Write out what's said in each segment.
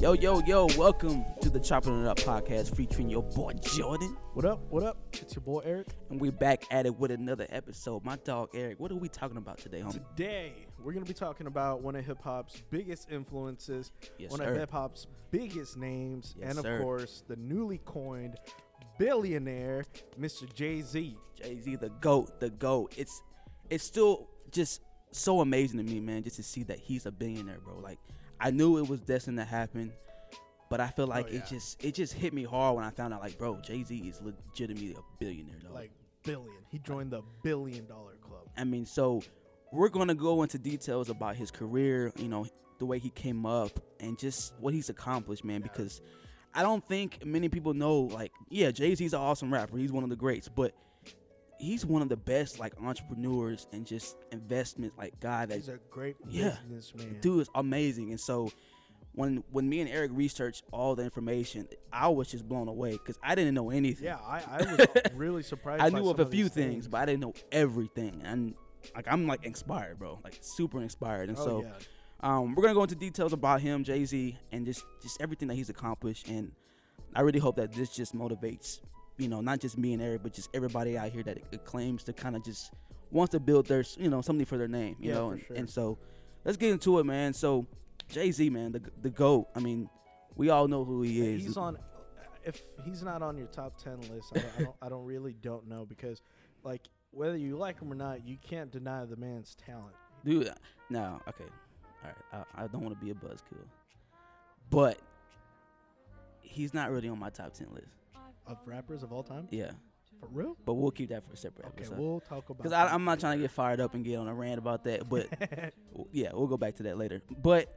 Yo, yo, yo, welcome to the Chopping It Up podcast featuring your boy Jordan. What up? What up? It's your boy Eric. And we're back at it with another episode. My dog Eric, what are we talking about today, homie? Today, we're going to be talking about one of hip hop's biggest influences, Yes, one sir. of hip hop's biggest names, Yes, and of sir. course, the newly coined billionaire, Mr. Jay Z. Jay Z, the goat, the goat. It's it's still just so amazing to me, man, just to see that he's a billionaire, bro. Like I knew it was destined to happen, but I feel oh, like Oh, yeah. it just it just hit me hard when I found out, like, bro, Jay Z is legitimately a billionaire, dog. Like, billion. He joined the billion dollar club. I mean, so we're gonna go into details about his career, you know, the way he came up, and just what he's accomplished, man. Because I don't think many people know, like, yeah, Jay Z's an awesome rapper. He's one of the greats, but he's one of the best, like, entrepreneurs and just investment, like, guy that He's a great Yeah. businessman. dude is amazing. And so when when me and Eric researched all the information, I was just blown away because I didn't know anything. Yeah, I, I was really surprised. I knew of a few these things, but I didn't know everything. And like I'm like inspired, bro. Like super inspired. And Oh, so yeah. um, we're gonna go into details about him, Jay Z, and just just everything that he's accomplished. And I really hope that this just motivates, you know, not just me and Eric, but just everybody out here that it claims to kind of just wants to build their, you know, something for their name, you Yeah, know. and, sure. and so let's get into it, man. So Jay Z, man, the the goat. I mean, we all know who he is. He's on. If he's not on your top ten list, I don't, I don't. I don't really don't know because, like, whether you like him or not, you can't deny the man's talent. Dude, uh, no, okay, all right. I, I don't want to be a buzzkill, but he's not really on my top ten list. Of rappers of all time, Yeah, for real. but we'll keep that for a separate Okay, episode. we'll talk about. Because. I'm not trying to get fired up and get on a rant about that, but yeah, we'll go back to that later. But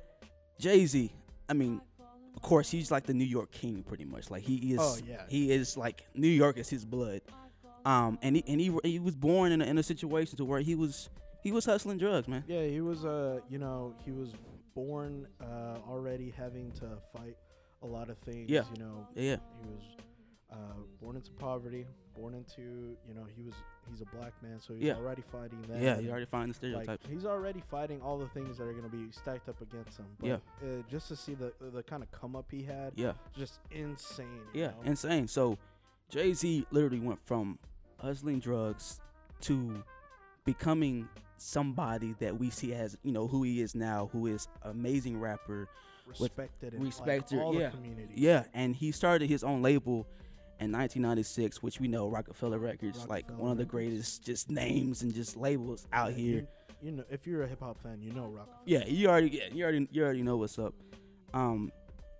Jay Z, I mean, of course, he's like the New York king, pretty much. Like he is. Oh, yeah. He is like New York is his blood. Um, and he and he he was born in a, in a situation to where he was he was hustling drugs, man. yeah, he was. Uh, you know, he was born uh, already having to fight a lot of things. Yeah. You know, Yeah, he was uh, born into poverty, born into. You know, he was. He's a black man, so he's Yeah. already fighting that. yeah. You already find the Like he's already fighting all the things that are going to be stacked up against him. But, Yeah. Uh, just to see the the kind of come up he had, yeah. just insane. Yeah, know? insane. So Jay Z literally went from hustling drugs to becoming somebody that we see as you know who he is now, who is amazing rapper. respected in respected, like, all yeah. Yeah, and he started his own label in 1996, which we know Roc-A-Fella Records, like Roc-A-Fella one of the greatest just names and just labels out Yeah, here. You, you know, if you're a hip hop fan, you know Rockefeller. Yeah, you already yeah, you already you already know what's up. Um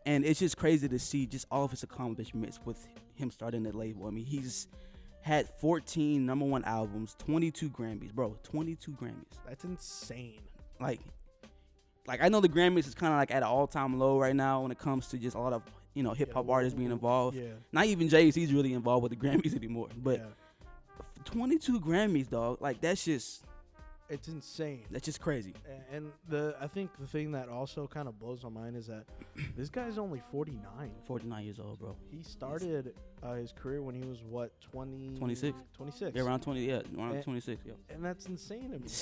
and it's just crazy to see just all of his accomplishments with him starting the label. I mean, he's had 14 number 1 albums, 22 Grammys, bro, 22 Grammys. That's insane. Like like I know the Grammys is kind of like at an all-time low right now when it comes to just a lot of, you know, hip hop Yeah, artists being involved. Yeah. Not even Jay-Z's really involved with the Grammys anymore. But yeah. 22 Grammys, dog. Like that's just it's insane. that's just crazy. And the I think the thing that also kind of blows my mind is that this guy's only 49. 49 years old, bro. He started uh, his career when he was what 20 26. 26. Yeah, around 20, yeah, around Eh, 26, yeah. and that's insane to me.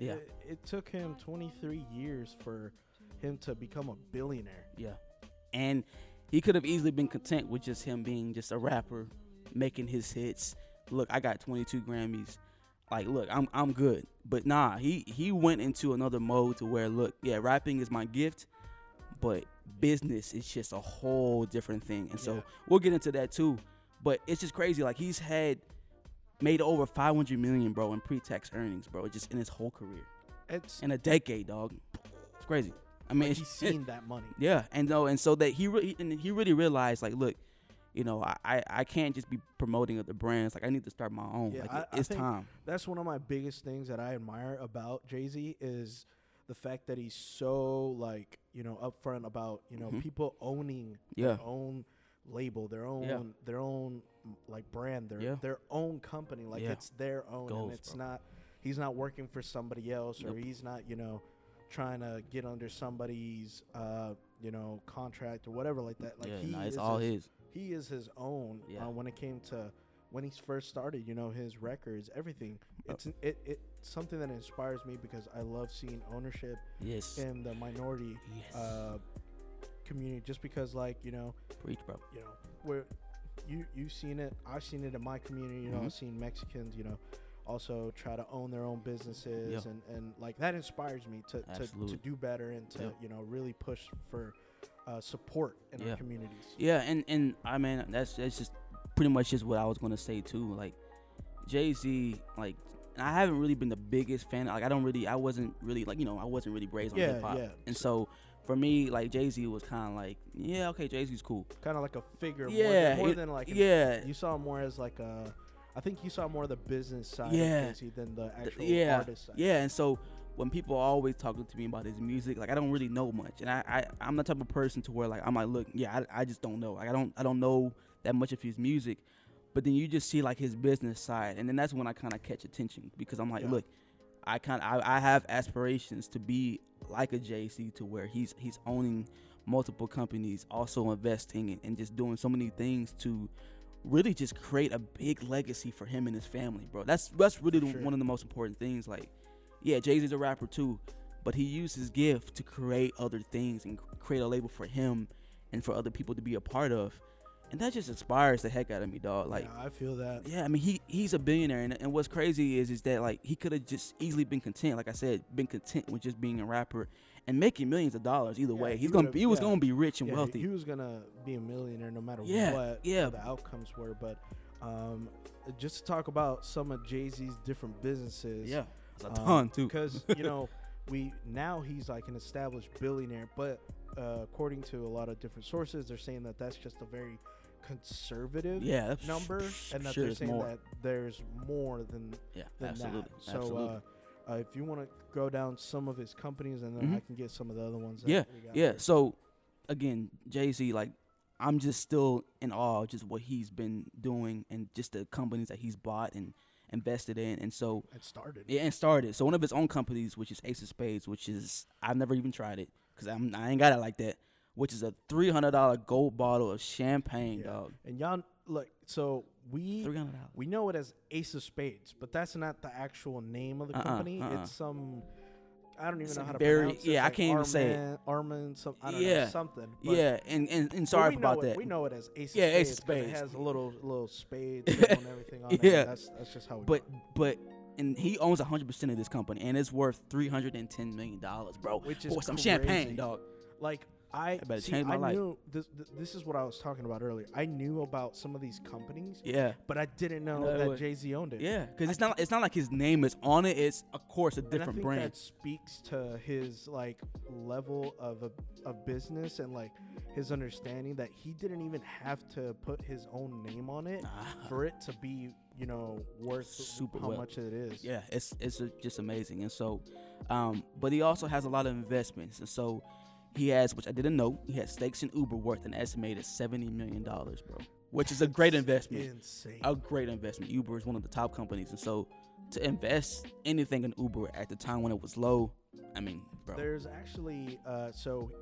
Yeah. It, it took him 23 years for him to become a billionaire. Yeah. And he could have easily been content with just him being just a rapper, making his hits. Look, I got 22 Grammys. Like, look, I'm I'm good. But nah, he he went into another mode to where look, yeah, rapping is my gift, but business is just a whole different thing. And so Yeah. we'll get into that too. But it's just crazy. Like he's had made over 500 million, bro, in pre-tax earnings, bro, just in his whole career. It's In a decade, dog. It's crazy. I mean, like he's seen that money. yeah, and no, and so that he really and he really realized like, look, you know, I, I I can't just be promoting other brands. Like I need to start my own. Yeah, like I- it- I it's time. That's one of my biggest things that I admire about Jay Z is the fact that he's so like you know upfront about you know Mhm. people owning Yeah. their own label, their own their own like brand, their Yeah. their own company. Like Yeah. it's their own, Goals, and it's bro. not. He's not working for somebody else, or Nope. he's not you know trying to get under somebody's uh you know contract or whatever like that. Like yeah, he nah, it's is all his, his. he is his own Yeah. uh, when it came to when he first started you know his records everything Uh, it's it, it something that inspires me because I love seeing ownership Yes. in the minority yes. uh, community. Just because, like you know, Preach, bro. you know, where you you've seen it, I've seen it in my community. You know, Mhm. I've seen Mexicans, you know, also try to own their own businesses, Yeah. and and like that inspires me to to, to do better and to Yeah. you know really push for uh, support in Yeah. our communities. Yeah, and and I mean that's that's just pretty much just what I was gonna say too. Like Jay Z, like I haven't really been the biggest fan. Like I don't really, I wasn't really like you know I wasn't really raised on Yeah, hip hop, yeah. and so for me like Jay Z was kind of like yeah okay Jay Z's cool. Kind of like a figure, Yeah, more than, more it- than like an- Yeah, you saw him more as like a. I think you saw more of the business side Yeah. than the Th- actual yeah, artist side. yeah, and so when people are always talking to me about his music, like I don't really know much, and I, I I'm the type of person to where like I'm like, look, yeah, I, I just don't know, like I don't I don't know that much of his music, but then you just see like his business side, and then that's when I kind of catch attention because I'm like, Yeah. look, I kind I, I have aspirations to be like a Jay Z to where he's he's owning multiple companies, also investing and, and just doing so many things to really just create a big legacy for him and his family, bro. That's that's really the, Sure. one of the most important things. Like, yeah, Jay Z's a rapper too, but he used his gift to create other things and create a label for him and for other people to be a part of, and that just inspires the heck out of me, dog. Like, yeah, I feel that. yeah, I mean he he's a billionaire, and, and what's crazy is is that like he could have just easily been content, like I said, been content with just being a rapper and making millions of dollars either Yeah, way. he He's gonna would've- he was yeah. gonna be rich and Yeah, wealthy. He was gonna be a millionaire no matter what yeah. the outcomes were. But um, just to talk about some of Jay Z's different businesses. yeah, it's a um, ton too. Because you know, we now he's like an established billionaire, but uh, according to a lot of different sources, they're saying that that's just a very conservative number, and that sure they're saying more. that there's more than yeah, than absolutely, that. So. absolutely. Uh, uh, if you want to go down some of his companies, and then Mhm. I can get some of the other ones. That Yeah, we got yeah. here. So again, Jay Z, like I'm just still in awe of just what he's been doing and just the companies that he's bought and invested in, and so it started. Yeah, and started. So one of his own companies, which is Ace of Spades, which is I've never even tried it because I'm I ain't got it like that. Which is a three hundred dollar gold bottle of champagne, Yeah. dog. And y'all look, so we Three hundred dollars. we know it as Ace of Spades, but that's not the actual name of the Uh-uh, company. uh-uh. It's some I don't even know like how to very- pronounce it. yeah, It's I can't even say it. Armand, some I don't Yeah. know something. But, Yeah, and and, and sorry about it, that. We know it as Ace. Yeah, of Ace of Spades It Spades. has a little little spade symbol and everything on it. Yeah. that's that's just how. We But know but and he owns hundred percent of this company, and it's worth three hundred and ten million dollars, bro. which is For some crazy. champagne, dog. Like I, That better see, change my I life. knew this. This is what I was talking about earlier. I knew about some of these companies, Yeah, but I didn't know No, it that was- Jay Z owned it. yeah. Because it's not it's not like his name is on it. It's of course a And I different think brand. that speaks to his like level of a, of business and like his understanding that he didn't even have to put his own name on it Nah. for it to be you know worth Super how well. much it is. Yeah, it's it's just amazing, and so, um, but he also has a lot of investments, and so he has, which I didn't know, he has stakes in Uber worth an estimated seventy million dollars, bro, which is a great investment, Insane. a great investment. Uber is one of the top companies, and so to invest anything in Uber at the time when it was low, I mean, bro, There's actually uh, so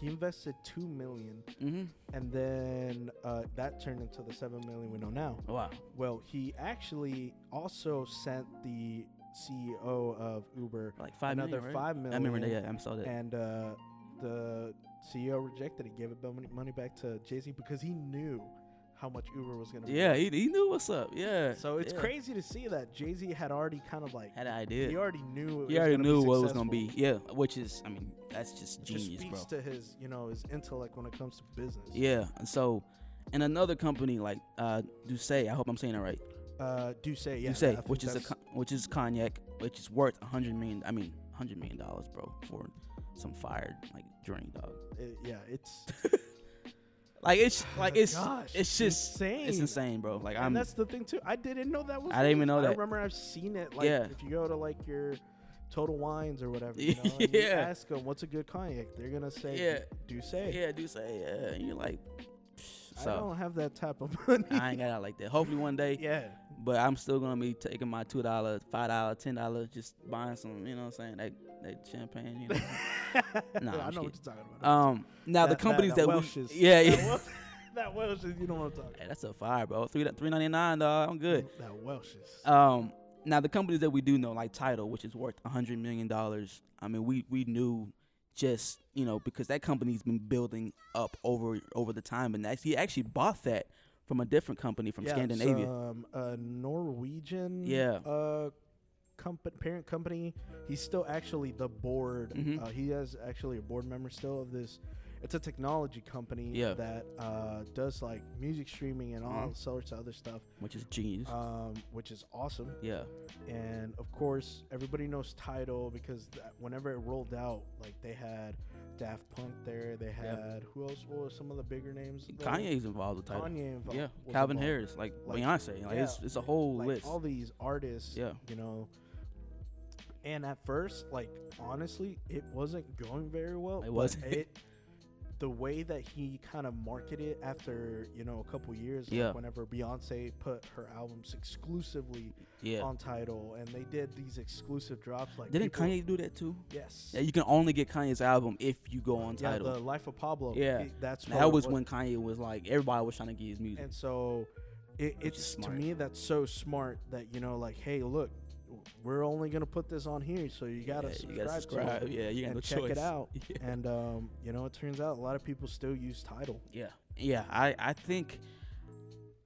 he invested two million, mm-hmm. and then uh, that turned into the seven million we know now. wow, Well, he actually also sent the CEO of Uber like five another million, right? five I remember that. Yeah, I saw that. and uh, the CEO rejected it, gave it money, money back to Jay Z because he knew how much Uber was gonna. be yeah, he, he knew what's up. Yeah, so it's yeah. crazy to see that Jay Z had already kind of like Had an idea. he already knew. It He was already knew be what it was gonna be. Yeah, which is, I mean, that's just It just genius, bro. speaks to his, you know, his intellect when it comes to business. Yeah, and so, and another company like uh, Douce, I hope I'm saying it right. Uh, say yeah. Douce, I which is a which is cognac, which is worth a hundred million. I mean, hundred million dollars, bro, for some fired like drink, dog. it- yeah, it's Like it's like it's gosh, it's just insane. it's insane, bro. Like I'm that's the thing too. I didn't know that was. I didn't even know I that. remember I've seen it. Like Yeah. if you go to like your Total Wines or whatever, you know, and you Yeah. ask them what's a good cognac, they're gonna say, Yeah. do say. yeah, Douce, yeah. And you're like, I don't have that type of money. I ain't got out like that. Hopefully one day, yeah, but I'm still gonna be taking my two dollar, five dollar, ten dollar, just buying some. You know what I'm saying? That that champagne. You know. Nah, Yeah, I know just what you're talking about. Um, now the companies that, that, Welsh we, is, yeah, that yeah, Welsh, that Welsh is, you know what I'm talking. Hey, that's a fire, bro. Three three ninety nine, dog. I'm good. That Welsh is. Um, now the companies that we do know, like Tidal, which is worth a hundred million dollars. I mean, we we knew just you know because that company's been building up over over the time, and that's, he actually bought that from a different company from yeah, Scandinavia. Um, a Norwegian. Yeah. Uh, company, parent company. He's still actually the board. Mhm. Uh, he has actually a board member still of this. It's a technology company Yeah. that uh, does like music streaming and all Mhm. sorts of other stuff, which is genius. um, which is awesome. yeah, And of course, everybody knows Tidal because whenever it rolled out, like they had Daft Punk there. They Yeah. had who else? What were some of the bigger names? there? Kanye's involved with Tidal. Kanye involved. yeah, Calvin involved. Harris, like, Like, Beyonce, like yeah, it's it's a whole like list. all these artists. Yeah. you know. And at first, like honestly, it wasn't going very well. It wasn't. It, the way that he kind of marketed after you know a couple years, Yeah. like whenever Beyonce put her albums exclusively yeah, on Tidal, and they did these exclusive drops, like didn't people- Kanye do that too? Yes. Yeah, you can only get Kanye's album if you go on Yeah, Tidal. the Life of Pablo. Yeah. it- that's that it was when Kanye was like everybody was trying to get his music. And so, it, it's to me that's so smart that you know, like, hey, look, we're only gonna put this on here, so you gotta yeah, subscribe, you gotta subscribe. to it Yeah, you got and no check choice. it out. Yeah. And um, you know, it turns out a lot of people still use Tidal. Yeah, yeah. I I think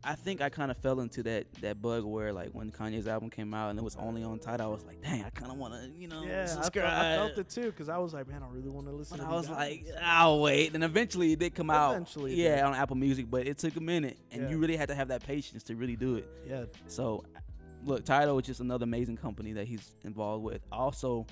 I think I kind of fell into that that bug where like when Kanye's album came out and it was only on Tidal, I was like, dang, I kind of want to you know yeah, I, felt, subscribe. I felt it too because I was like, man, I really want to listen. But to I was like. I'll wait. And eventually it did come out. Eventually yeah, did. on Apple Music, but it took a minute, and Yeah. you really had to have that patience to really do it. yeah, So, look, Tidal is just another amazing company that he's involved with. Also,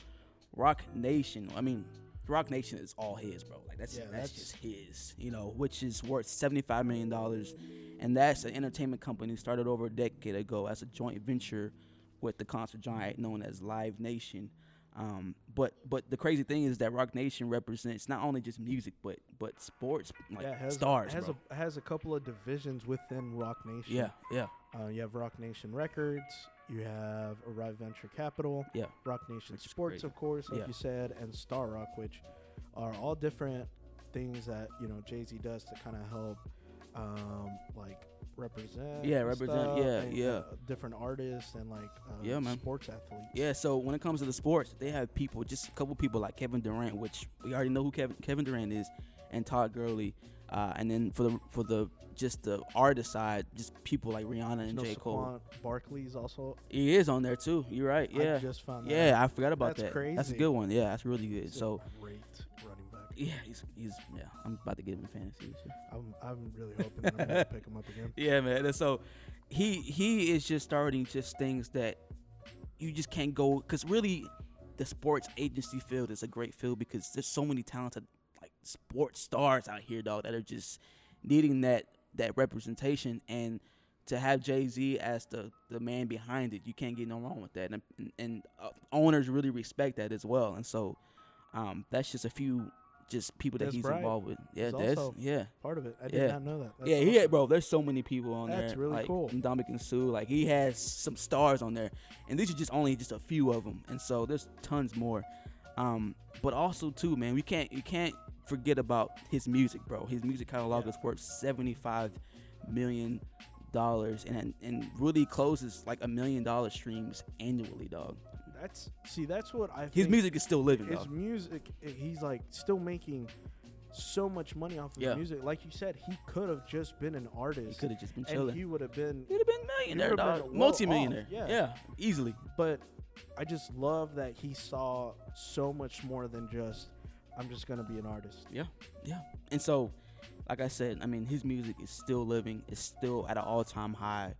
Roc Nation. I mean, Roc Nation is all his, bro. Like that's Yeah, that's, that's- just his, you know, which is worth seventy five million dollars, and that's an entertainment company started over a decade ago as a joint venture with the concert giant known as Live Nation. Um, but but the crazy thing is that Roc Nation represents not only just music but but sports like yeah, has, stars, it has bro. a has a couple of divisions within Roc Nation. yeah, yeah, Uh, you have Roc Nation Records. You have Arrive Venture Capital. yeah. Roc Nation Which Sports, of course, like Yeah. you said, and StarRoc, which are all different things that you know Jay Z does to kind of help, um, like represent. Yeah, represent, yeah, and, yeah. uh, different artists and like uh, Yeah, man. sports athletes. Yeah, so when it comes to the sports, they have people, just a couple people like Kevin Durant, which we already know who Kevin Kevin Durant is, and Todd Gurley, uh, and then for the for the just the artist side, just people like Rihanna You and know, J Cole. Barkley's also. He is on there too. You're right. I Yeah, just found that. yeah. I forgot about That's that. That's a good one. Yeah, that's really good. He's So great running back. yeah, he's he's yeah. I'm about to get him in fantasy. Year. I'm I'm really hoping I'm gonna pick him up again. Yeah, man. And so he he is just starting just things that you just can't go because really the sports agency field is a great field because there's so many talented sports stars out here, dog, that are just needing that that representation and to have Jay Z as the the man behind it, you can't get no wrong with that, and and uh, owners really respect that as well, and so um, that's just a few just people that he's involved with. Yeah, also yeah. Part of it. I did Yeah. not know that. That's yeah, he awesome. had, bro. There's so many people on That's there. That's really like, cool. Dominic Sue, like he has some stars on there, and these are just only just a few of them, and so there's tons more. Um, but also too, man, we can't you can't forget about his music, bro. His music catalog Yeah. is worth 75 million dollars, and and really closes like a million dollar streams annually, dog. That's see. That's what I. His music is still living, His dog. music. Eh, he's like still making so much money off of Yeah. music. Like you said, he could have just been an artist. He could have just been and chilling. he would have been. He'd have been millionaire, dog. been Multi-millionaire. off, yeah. yeah, easily. But I just love that he saw so much more than just. I'm just gonna be an artist. Yeah, yeah. And so, like I said, I mean, his music is still living. It's still at an all-time high.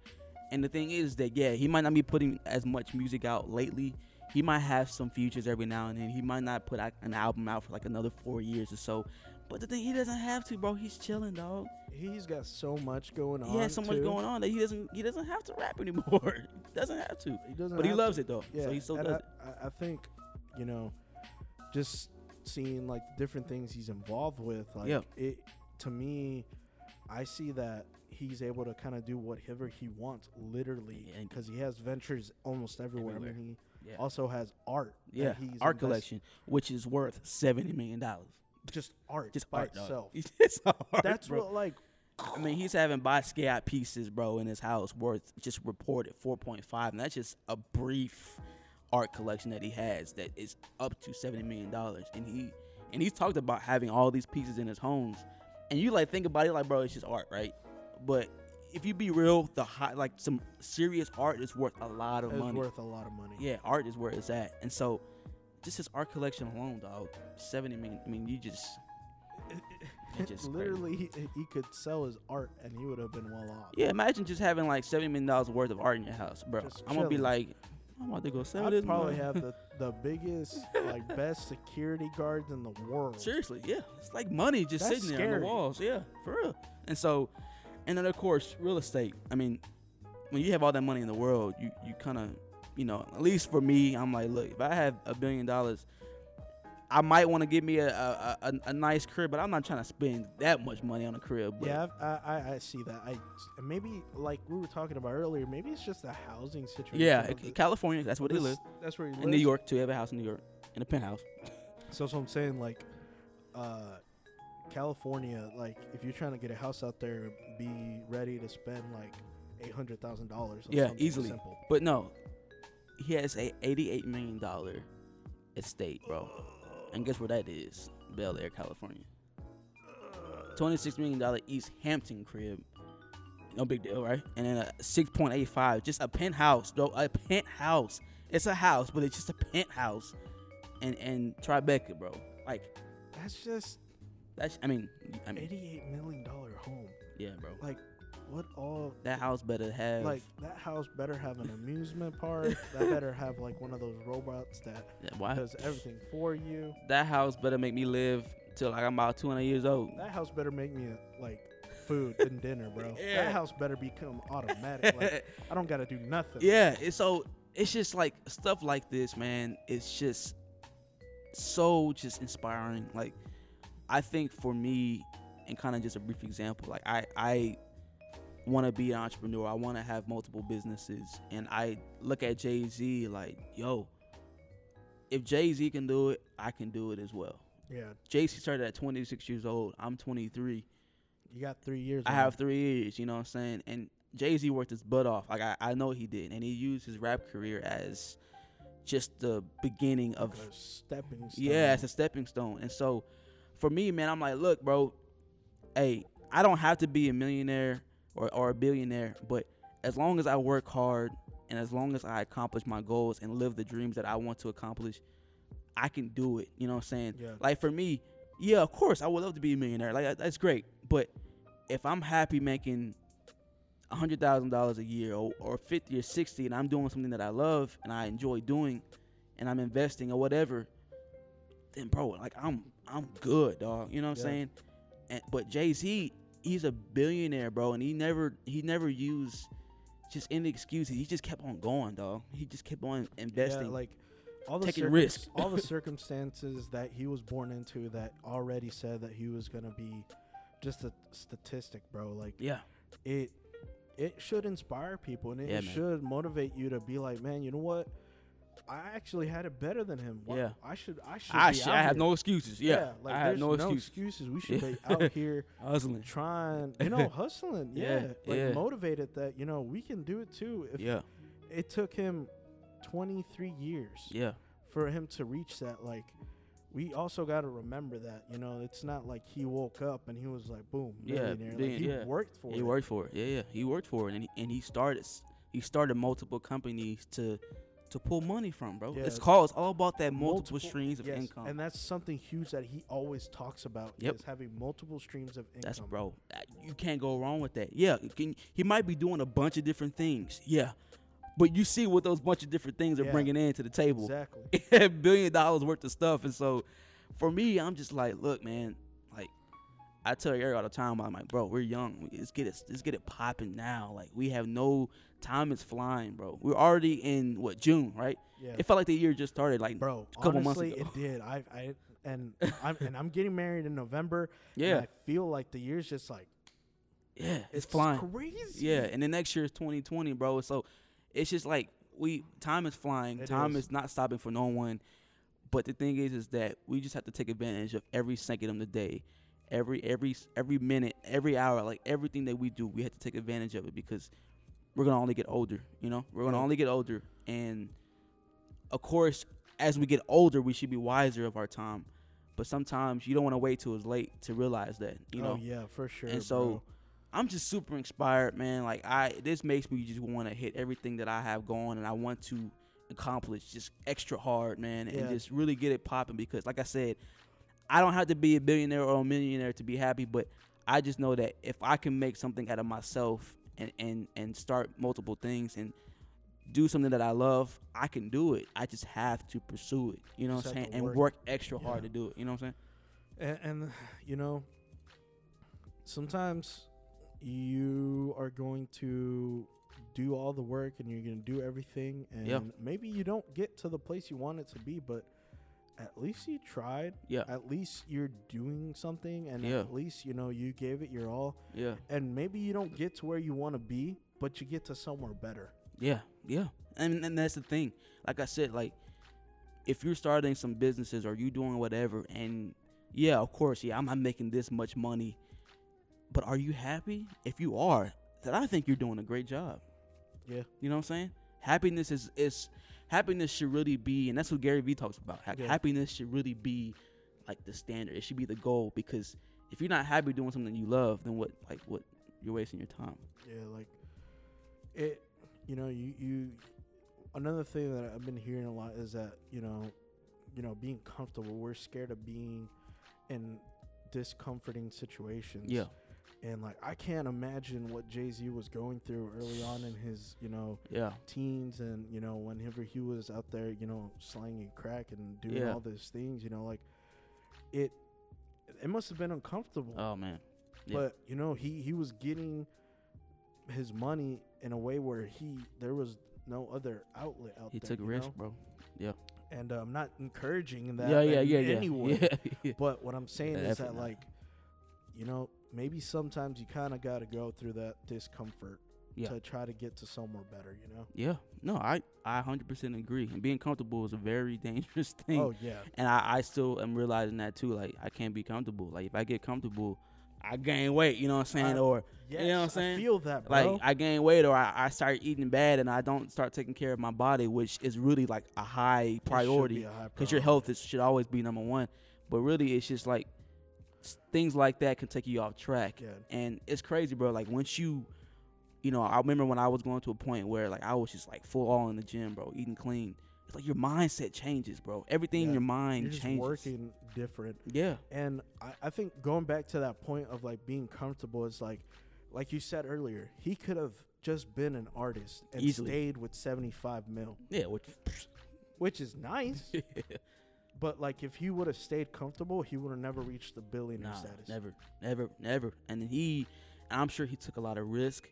And the thing is that yeah, he might not be putting as much music out lately. He might have some features every now and then. He might not put an album out for like another four years or so. But the thing, he doesn't have to, bro. He's chilling, dog. He's got so much going on. He has so much going on that he doesn't he doesn't have to rap anymore. doesn't have to. He doesn't. But he loves to. it though. Yeah, So he still and does. I, I think, you know, just seeing like the different things he's involved with, like Yeah. it to me, I see that he's able to kind of do whatever he wants, literally, and- because he has ventures almost everywhere. I Everywhere. mean, he Yeah. also has art. that Yeah. he's Art invest- collection, which is worth seventy million dollars. just art, Just by art, itself. It's art, That's bro. what like I mean, he's having Basquiat pieces, bro, in his house worth just reported 4.5, and that's just a brief art collection that he has that is up to 70 million dollars. And he and he's talked about having all these pieces in his homes, and you like think about it like, bro, it's just art, right? But if you be real, the high, like some serious art is worth a lot of It's money. worth a lot of money. Yeah, art is where it's at, and so just his art collection alone, dog, 70 million. I mean, you just. Literally, he, he could sell his art and he would have been well off. Yeah, imagine just having like seventy million dollars worth of art in your house, bro. Just I'm gonna be like, I'm about to go sell it. I'd this. probably man. have the, the biggest, like, best security guards in the world. Seriously, yeah, it's like money just That's sitting there on the walls. Yeah, for real. And so, and then of course, real estate. I mean, when you have all that money in the world, you you kind of, you know, at least for me, I'm like, look, if I have a billion dollars. I might want to give me a, a, a, a nice crib, but I'm not trying to spend that much money on a crib. But Yeah, I, I, I see that. I maybe like we were talking about earlier. Maybe it's just a housing situation. yeah, of the- California, that's where they this- live. That's where he lives. In New York too, they have a house in New York, in a penthouse. So that's what I'm saying. Like, uh, California. Like, if you're trying to get a house out there, be ready to spend like eight hundred thousand dollars. Yeah, easily. Simple. But no, he has a eighty-eight million dollar estate, bro. And guess where that is? Bel Air, California. Twenty-six million dollar East Hampton crib. No big deal, right? And then a six point eight five, just a penthouse, though. A penthouse. It's a house, but it's just a penthouse. And and Tribeca, bro. Like That's just that's. I mean, I mean, eighty-eight million dollar home. yeah, bro. Like, what all? That house better have Like that house better have an amusement park. that better have like one of those robots that why? does everything for you. That house better make me live till like I'm about 200 years old. That house better make me like food and dinner, bro. Yeah. That house better become automatic. Like I don't gotta do nothing. yeah, it's so it's just like stuff like this, man. It's just so just inspiring. Like I think for me, and kind of just a brief example, like I I want to be an entrepreneur. I want to have multiple businesses, and I look at Jay Z like, yo, if Jay Z can do it, I can do it as well. Yeah. Jay Z started at 26 years old. I'm 23. You got three years. I on have three years, you know what I'm saying? And Jay Z worked his butt off. Like I, I know he did. And he used his rap career as just the beginning of Like a stepping stone. Yeah, it's a stepping stone. And so for me, man, I'm like, look, bro, hey, I don't have to be a millionaire or, or a billionaire, but as long as I work hard and as long as I accomplish my goals and live the dreams that I want to accomplish, I can do it. You know what I'm saying? Yeah. Like for me, yeah, of course, I would love to be a millionaire. Like that's great. But if I'm happy making a hundred thousand dollars a year or, or fifty or sixty, and I'm doing something that I love and I enjoy doing, and I'm investing or whatever, then bro, like I'm I'm good, dog. You know what I'm saying? And but Jay Z, he's a billionaire, bro, and he never he never used just any excuses. He just kept on going, dog. He just kept on investing. Yeah, like all the taking circum- risks. all the circumstances that he was born into that already said that he was gonna be just a statistic, bro. Like yeah, it it should inspire people and it Yeah, man. should motivate you to be like, man, you know what? I actually had it better than him. Why- Yeah. I should I should I be sh- out I have no excuses. Yeah, like I have there's no excuses. excuses. We should Yeah. be out here Hustling. trying, you know, hustling. Yeah, Yeah, like yeah. motivated that you know we can do it too. If Yeah, it took him 23 years yeah, for him to reach that, like we also got to remember that you know it's not like he woke up and he was like boom Yeah, millionaire. like, he yeah. worked for it. he it. worked for it. Yeah, yeah, he worked for it, and he, and he started he started multiple companies to to pull money from, bro. Yeah. It's called it's all about that multiple, streams of yes, income. and that's something huge that he always talks about. Yep. is having multiple streams of income. That's bro. You can't go wrong with that. Yeah, can, he might be doing a bunch of different things. Yeah, but you see what those bunch of different things are Yeah. bringing in to the table. Exactly. billion dollars worth of stuff. And so for me, I'm just like, look, man, I tell Eric all the time, I'm like, bro, we're young. Let's get it let's get it popping now. Like we have no time is flying, bro. We're already in what, June, right? Yeah. It felt like the year just started like Bro, a couple months honestly, ago. it did. I, I, and I'm, and I'm getting married in November. and Yeah. I feel like the year's just like Yeah, it's, flying. Crazy. Yeah, and the next year is 2020, bro. So it's just like we time is flying. It time is. is. not stopping for no one. But the thing is, is that we just have to take advantage of every second of the day, every every every minute, every hour, like everything that we do, we have to take advantage of it because we're gonna only get older. You know, we're gonna Yeah. only get older, and of course, as we get older, we should be wiser of our time. But sometimes you don't want to wait till it's late to realize that. You oh, know, oh yeah, for sure. and so bro. I'm just super inspired, man. Like I, this makes me just want to hit everything that I have going, and I want to accomplish just extra hard, man, and just really get it popping. Because, like I said, I don't have to be a billionaire or a millionaire to be happy, but I just know that if I can make something out of myself and and and start multiple things and do something that I love, I can do it. I just have to pursue it. You know what I'm saying? And work. work extra hard to do it. You know what I'm saying? and, and you know, sometimes you are going to do all the work and you're going to do everything, and Yeah. maybe you don't get to the place you want it to be, but at least you tried. Yeah. At least you're doing something, and Yeah. at least you know you gave it your all. Yeah. And maybe you don't get to where you want to be, but you get to somewhere better. Yeah, yeah, and and that's the thing. Like I said, like if you're starting some businesses or you doing whatever, and yeah, of course, yeah, I'm not making this much money, but are you happy? If you are, then I think you're doing a great job. Yeah. You know what I'm saying? Happiness is is happiness should really be, and that's what Gary Vee talks about. Yeah. Happiness should really be like the standard. It should be the goal because if you're not happy doing something you love, then what like what you're wasting your time. Yeah, like it. You know, you you. Another thing that I've been hearing a lot is that you know, you know, being comfortable. We're scared of being in discomforting situations. Yeah, And like, I can't imagine what Jay Z was going through early on in his, you know, yeah, teens, and you know, whenever he was out there, you know, slanging crack and doing Yeah. all these things. You know, like it. It must have been uncomfortable. oh man, yeah. But you know, he he was getting his money in a way where he there was no other outlet out there. he there. took you risks, know? bro. Yeah and uh, I'm not encouraging that. yeah, yeah, in yeah, yeah, any way. yeah, yeah. But what I'm saying is that like, you know, maybe sometimes you kind of got to go through that discomfort Yeah. to try to get to somewhere better. You know. Yeah, no, I I 100% agree. And being comfortable is a very dangerous thing. Oh yeah. And I, I still am realizing that too. Like I can't be comfortable. Like if I get comfortable, I gain weight. You know what I'm saying? I- or Yes, know what I'm I saying? feel that, bro. like I gain weight, or I, I start eating bad, and I don't start taking care of my body, which is really like a high It should be priority because your health is, should always be number one. But really, it's just like things like that can take you off track. Yeah. And it's crazy, bro. Like once you, you know, I remember when I was going to a point where like I was just like full all in the gym, bro, eating clean. It's like your mindset changes, bro. Everything in your mind You're just changes. working different. Yeah, And I, I think going back to that point of like being comfortable is like, like you said earlier, he could have just been an artist and Easily. stayed with 75 mil, yeah. Which, which is nice. but like if he would have stayed comfortable, he would have never reached the billionaire nah, status. never, never, never. And he, I'm sure he took a lot of risk,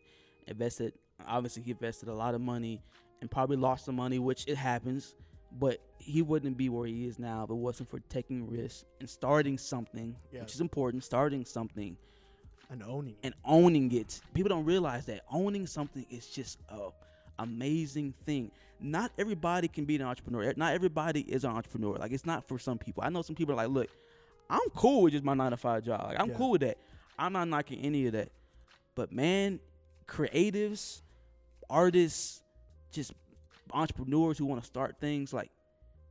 invested. Obviously, he invested a lot of money and probably lost some money, which it happens. But he wouldn't be where he is now if it wasn't for taking risks and starting something, Yeah. which is important. Starting something And owning it. and owning it. People don't realize that owning something is just a amazing thing. Not everybody can be an entrepreneur. Not everybody is an entrepreneur. Like it's not for some people. I know some people are like, look, I'm cool with just my nine to five job. Like I'm Yeah. cool with that. I'm not knocking any of that. But man, creatives, artists, just entrepreneurs who want to start things like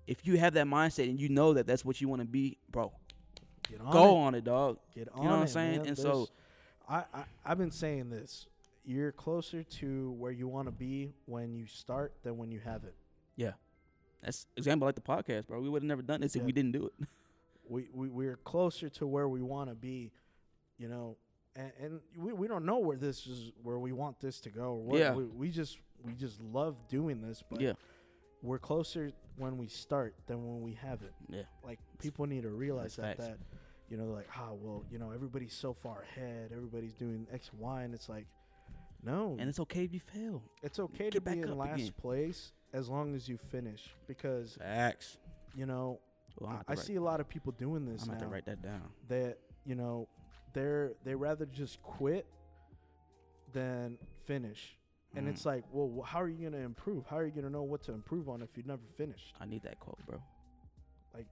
if you have that mindset and you know that that's what you want to be, bro, Get on go it. on it, dog. Get on You know what I'm saying? man. And so- I, I I've been saying this. You're closer to where you want to be when you start than when you have it. Yeah. That's example like the podcast, bro. We would have never done this if we didn't do it. we, we we're closer to where we want to be, you know, and, and we, we don't know where this is where we want this to go. Or what, Yeah. we, we just we just love doing this, but yeah, we're closer when we start than when we have it. yeah, Like people need to realize that That's that you know like ah well you know everybody's so far ahead, everybody's doing X and Y, and it's like no, and it's okay if you fail. it's okay get to back be in up last again. place as long as you finish because Facts. you know Well, I'm I, I see a lot of people doing this I'm gonna have to write that down. that you know they're they rather just quit than finish and Mm. it's like well wh- how are you going to improve how are you going to know what to improve on if you've never finished I need that quote, bro. like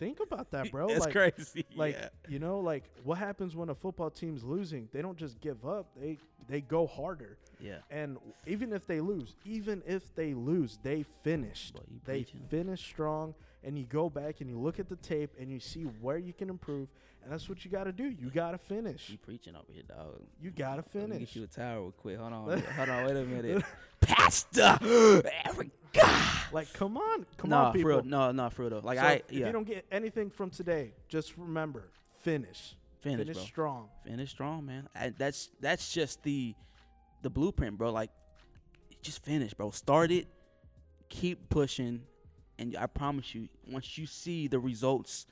think about that, bro. It's like, crazy. like yeah. you know, like what happens when a football team's losing? They don't just give up. They they go harder. yeah. And even if they lose, even if they lose, they finished. Boy, They preaching. finish strong, and you go back and you look at the tape and you see where you can improve, and that's what you got to do. You got to finish. You preaching over here, dog. You got to Let me finish. get you a towel real quick. Hold on. hold on. Wait a minute. Pastor Erica. Like, come on, come no, on, for people. real. No, no, for real though. Like So I, if yeah. you don't get anything from today, just remember, finish. finish, finish bro. strong. Finish strong, man. And that's that's just the the blueprint, bro. Like, just finish, bro. Start it, keep pushing, and I promise you, once you see the results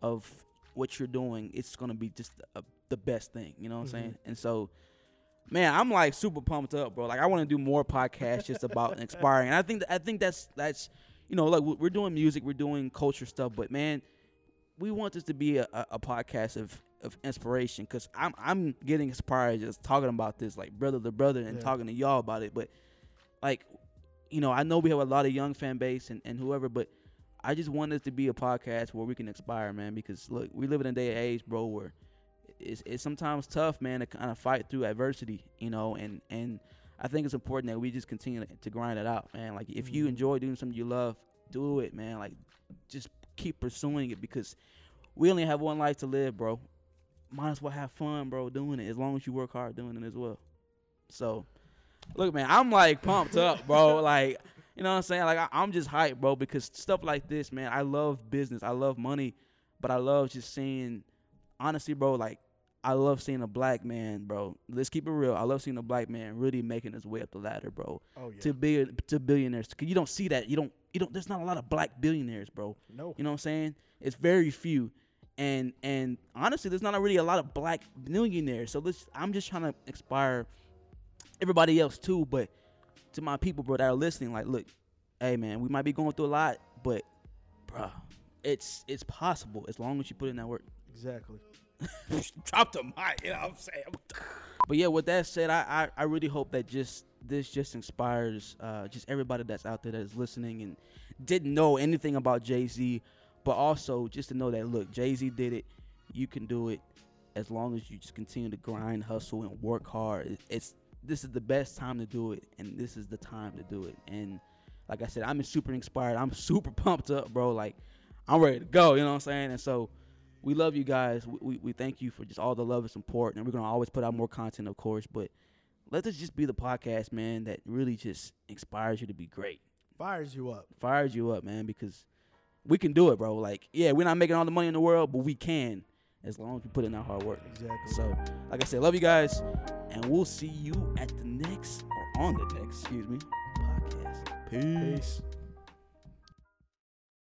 of what you're doing, it's gonna be just a, the best thing. You know what I'm mm-hmm. saying? And so, man, I'm like super pumped up, bro. Like, I want to do more podcasts just about inspiring. And I think I think that's that's you know, like we're doing music, we're doing culture stuff, but man, we want this to be a, a, podcast of, of inspiration because I'm I'm getting inspired just talking about this like brother to brother and Yeah. talking to y'all about it. But like, you know, I know we have a lot of young fan base and, and whoever, but I just want this to be a podcast where we can inspire, man. Because look, we live in a day and age, bro, where it's it's sometimes tough, man, to kind of fight through adversity, you know, and and I think it's important that we just continue to, grind it out, man. Like if you Mhm. enjoy doing something you love, do it, man. Like just keep pursuing it because we only have one life to live, bro. Might as well have fun, bro, doing it as long as you work hard doing it as well. So, look, man, I'm like pumped up, bro. Like, you know what I'm saying? Like, I, I'm just hyped, bro, because stuff like this, man, I love business, I love money, but I love just seeing, honestly, bro, like, I love seeing a black man, bro. Let's keep it real. I love seeing a black man really making his way up the ladder, bro, Oh yeah. to be to billionaires. Cause you don't see that. You don't. You don't. There's not a lot of black billionaires, bro. no. You know what I'm saying? It's very few. And and honestly, there's not really a lot of black millionaires. So let's I'm just trying to inspire everybody else too, but to my people, bro, that are listening, like, look, hey man, we might be going through a lot, but bro, it's it's possible as long as you put in that work. Exactly. Drop the mic, you know what I'm saying? But yeah, with that said, I, I, I really hope that just this just inspires uh, just everybody that's out there that is listening and didn't know anything about Jay Z, but also just to know that look, Jay Z did it, you can do it as long as you just continue to grind, hustle, and work hard. It- It's this is the best time to do it, and this is the time to do it. And like I said, I'm super inspired. I'm super pumped up, bro. Like I'm ready to go. You know what I'm saying? And so we love you guys. We, we, we thank you for just all the love and support, and we're gonna always put out more content, of course. But let this just be the podcast, man, that really just inspires you to be great, Fires you up. fires you up, man, because we can do it, bro. Like, yeah, we're not making all the money in the world, but we can as long as we put in our hard work. Exactly. So, like I said, love you guys, and we'll see you at the next or on the next, excuse me, podcast. Peace. Peace.